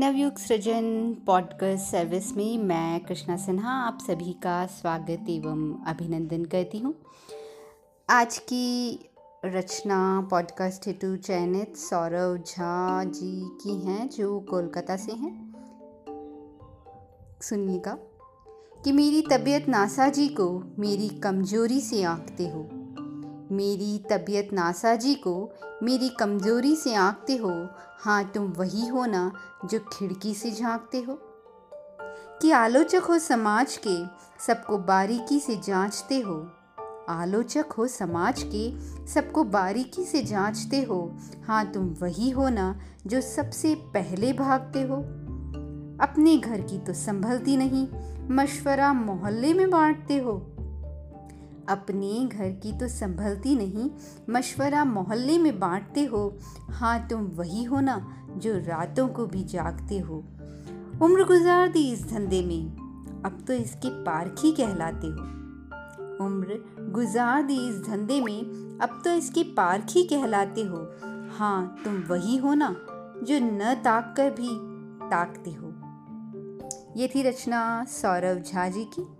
नवयुग सृजन podcast service में मैं कृष्णा सिन्हा, आप सभी का स्वागत एवं अभिनंदन करती हूँ। आज की रचना पॉडकास्ट हेतु चयनित सौरव झा जी की हैं, जो कोलकाता से हैं। सुनिएगा कि मेरी तबीयत नासा जी को मेरी कमज़ोरी से आंकते हो। मेरी तबीयत नासाजी को मेरी कमज़ोरी से आंकते हो। हाँ तुम वही हो ना जो खिड़की से झांकते हो। कि आलोचक हो समाज के, सबको बारीकी से जांचते हो। आलोचक हो समाज के, सबको बारीकी से जांचते हो। हाँ तुम वही हो ना जो सबसे पहले भागते हो। अपने घर की तो संभलती नहीं, मशवरा मोहल्ले में बांटते हो। अपने घर की तो संभलती नहीं, मशवरा मोहल्ले में बांटते हो। हाँ तुम वही हो ना, जो रातों को भी जागते हो। उम्र गुजार दी इस धंधे में। अब तो इसके पारखी कहलाते हो। उम्र गुजार दी इस धंधे में, अब तो इसके पारखी कहलाते हो। हाँ तुम वही हो ना, जो न ताक कर भी ताकते हो। ये थी रचना सौरभ झा जी की।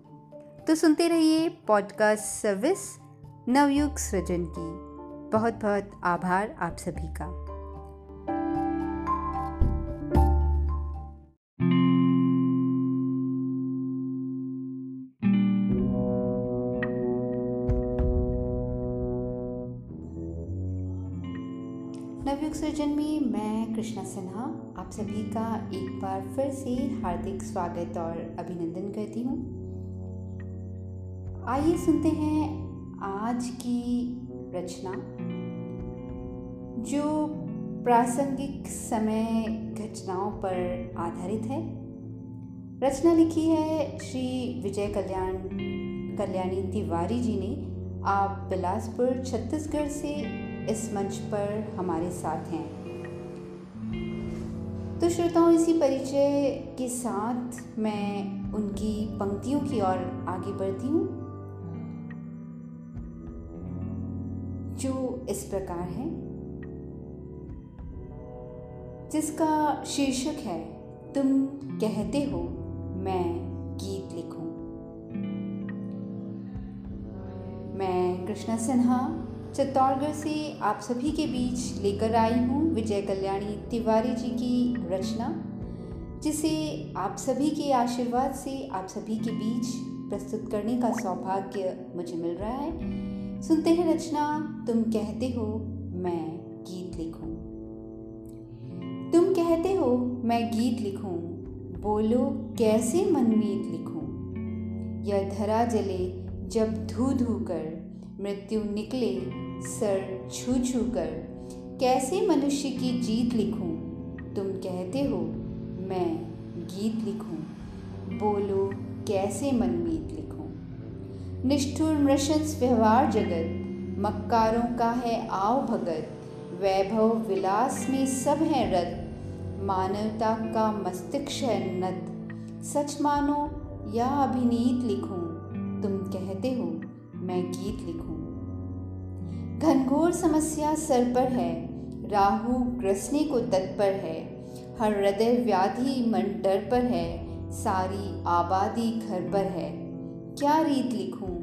तो सुनते रहिए पॉडकास्ट सर्विस नवयुग सृजन की। बहुत बहुत आभार आप सभी का। नवयुग सृजन में मैं कृष्णा सिन्हा, आप सभी का एक बार फिर से हार्दिक स्वागत और अभिनंदन करती हूँ। आइए सुनते हैं आज की रचना, जो प्रासंगिक समय घटनाओं पर आधारित है। रचना लिखी है श्री विजय कल्याण, कल्याणी तिवारी जी ने। आप बिलासपुर, छत्तीसगढ़ से इस मंच पर हमारे साथ हैं। तो श्रोताओं, इसी परिचय के साथ मैं उनकी पंक्तियों की ओर आगे बढ़ती हूँ। जो इस प्रकार है, जिसका शीर्षक है, तुम कहते हो, मैं गीत लिखूं। मैं कृष्णा सिन्हा, चित्तौड़गढ़ से आप सभी के बीच लेकर आई हूँ विजय कल्याणी तिवारी जी की रचना, जिसे आप सभी के आशीर्वाद से आप सभी के बीच प्रस्तुत करने का सौभाग्य मुझे मिल रहा है। सुनते हैं रचना, तुम कहते हो मैं गीत लिखूं। तुम कहते हो मैं गीत लिखूं, बोलो कैसे मनमीत लिखूं। यह धरा जले जब धू धू कर, मृत्यु निकले सर छू छू कर। कैसे मनुष्य की जीत लिखूं, तुम कहते हो मैं गीत लिखूं, बोलो कैसे मनमीत लिखूं। निष्ठुर मृशंस व्यवहार जगत, मक्कारों का है आओ भगत, वैभव विलास में सब है रत मानवता का मस्तिष्क है नत। सच मानो, या अभिनीत लिखूं, तुम कहते हो, मैं गीत लिखूं। घनघोर समस्या सर पर है, राहु ग्रसने को तत्पर है, हर हृदय व्याधि मन डर पर है, सारी आबादी घर पर है। क्या रीत लिखूं?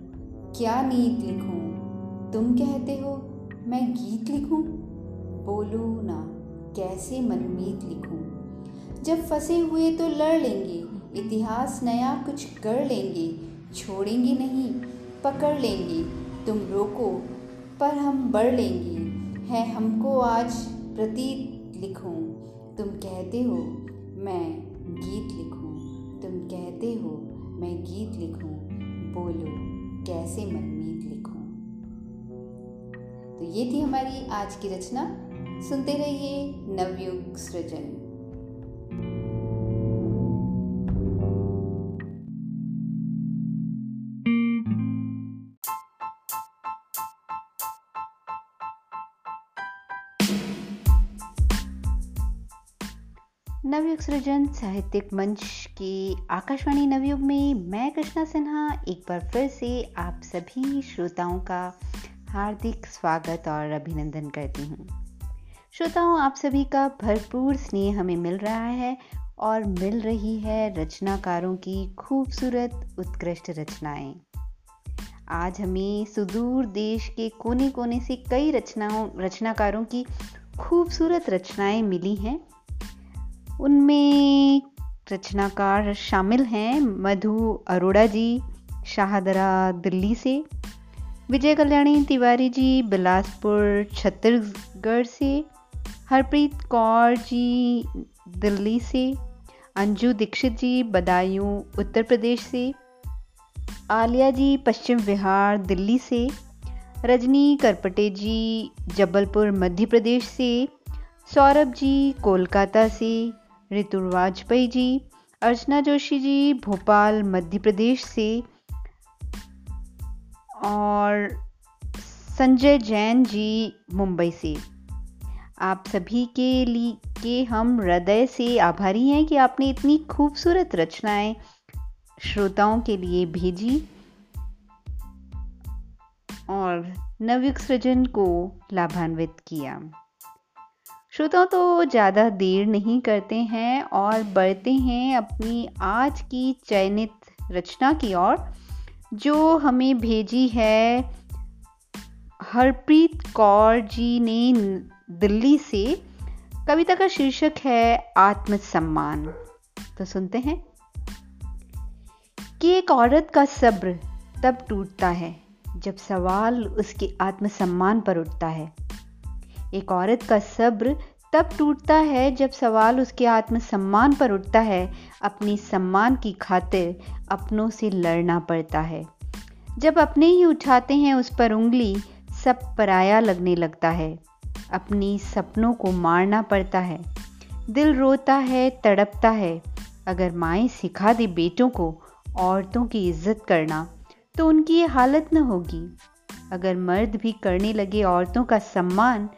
क्या नीत लिखूं? तुम कहते हो, मैं गीत लिखूं? बोलो ना, कैसे मनमीत लिखूं? जब फंसे हुए तो लड़ लेंगे, इतिहास नया कुछ कर लेंगे, छोड़ेंगे नहीं, पकड़ लेंगे, तुम रोको, पर हम बढ़ लेंगे, है हमको आज प्रतीत लिखूं। तुम कहते हो, मैं गीत लिखूं। तुम कहते हो, मैं गीत लिखूं। बोलो, कैसे मनमीत लिखूं। तो ये थी हमारी आज की रचना। सुनते रहिए नवयुग सृजन। नवयुग सृजन साहित्यिक मंच के आकाशवाणी नवयुग में मैं कृष्णा सिन्हा, एक बार फिर से आप सभी श्रोताओं का हार्दिक स्वागत और अभिनंदन करती हूँ। श्रोताओं, आप सभी का भरपूर स्नेह हमें मिल रहा है और मिल रही है रचनाकारों की खूबसूरत, उत्कृष्ट रचनाएँ। आज हमें सुदूर देश के कोने कोने से कई रचनाओं, रचनाकारों की खूबसूरत रचनाएँ मिली हैं। उनमें रचनाकार शामिल हैं मधु अरोड़ा जी, शाहदरा दिल्ली से, विजय कल्याणी तिवारी जी बिलासपुर छत्तीसगढ़ से, हरप्रीत कौर जी दिल्ली से, अंजू दीक्षित जी बदायूं, उत्तर प्रदेश से, आलिया जी पश्चिम बिहार दिल्ली से, रजनी करपटे जी जबलपुर मध्य प्रदेश से, सौरभ जी कोलकाता से ऋतु वाजपेयी जी अर्चना जोशी जी, भोपाल, मध्य प्रदेश से, और संजय जैन जी, मुंबई से। आप सभी के लिए के हम हृदय से आभारी हैं कि आपने इतनी खूबसूरत रचनाएँ श्रोताओं के लिए भेजी और नवयुग सृजन को लाभान्वित किया। श्रोताओं तो ज़्यादा देर नहीं करते हैं और बढ़ते हैं अपनी आज की चयनित रचना की ओर, जो हमें भेजी है हरप्रीत कौर जी ने दिल्ली से। कविता का शीर्षक है आत्मसम्मान। तो सुनते हैं। कि एक औरत का सब्र तब टूटता है जब सवाल उसके आत्मसम्मान पर उठता है। एक औरत का सब्र तब टूटता है जब सवाल उसके आत्मसम्मान पर उठता है, अपनी सम्मान की खातिर अपनों से लड़ना पड़ता है। जब अपने ही उठाते हैं उस पर उंगली, सब पराया लगने लगता है। अपनी सपनों को मारना पड़ता है। दिल रोता है, तड़पता है। अगर माएँ सिखा दे बेटों को औरतों की इज़्ज़त करना तो उनकी ये हालत न होगी। अगर मर्द भी करने लगे औरतों का सम्मान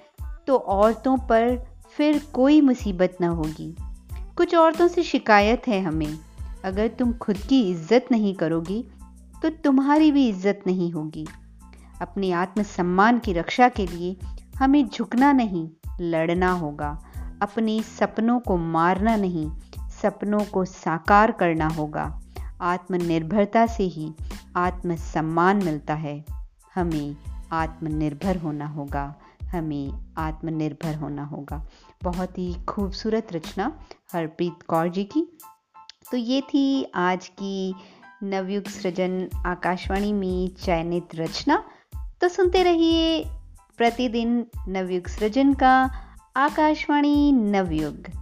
तो औरतों पर फिर कोई मुसीबत न होगी। कुछ औरतों से शिकायत है हमें। अगर तुम खुद की इज़्ज़त नहीं करोगी तो तुम्हारी भी इज़्ज़त नहीं होगी। अपने आत्मसम्मान की रक्षा के लिए हमें झुकना नहीं, लड़ना होगा। अपने सपनों को मारना नहीं, सपनों को साकार करना होगा। आत्मनिर्भरता से ही आत्मसम्मान मिलता है। हमें आत्मनिर्भर होना होगा। हमें आत्मनिर्भर होना होगा। बहुत ही खूबसूरत रचना हरप्रीत कौर जी की। तो ये थी आज की नवयुग सृजन आकाशवाणी में चयनित रचना। तो सुनते रहिए प्रतिदिन नवयुग सृजन का आकाशवाणी नवयुग।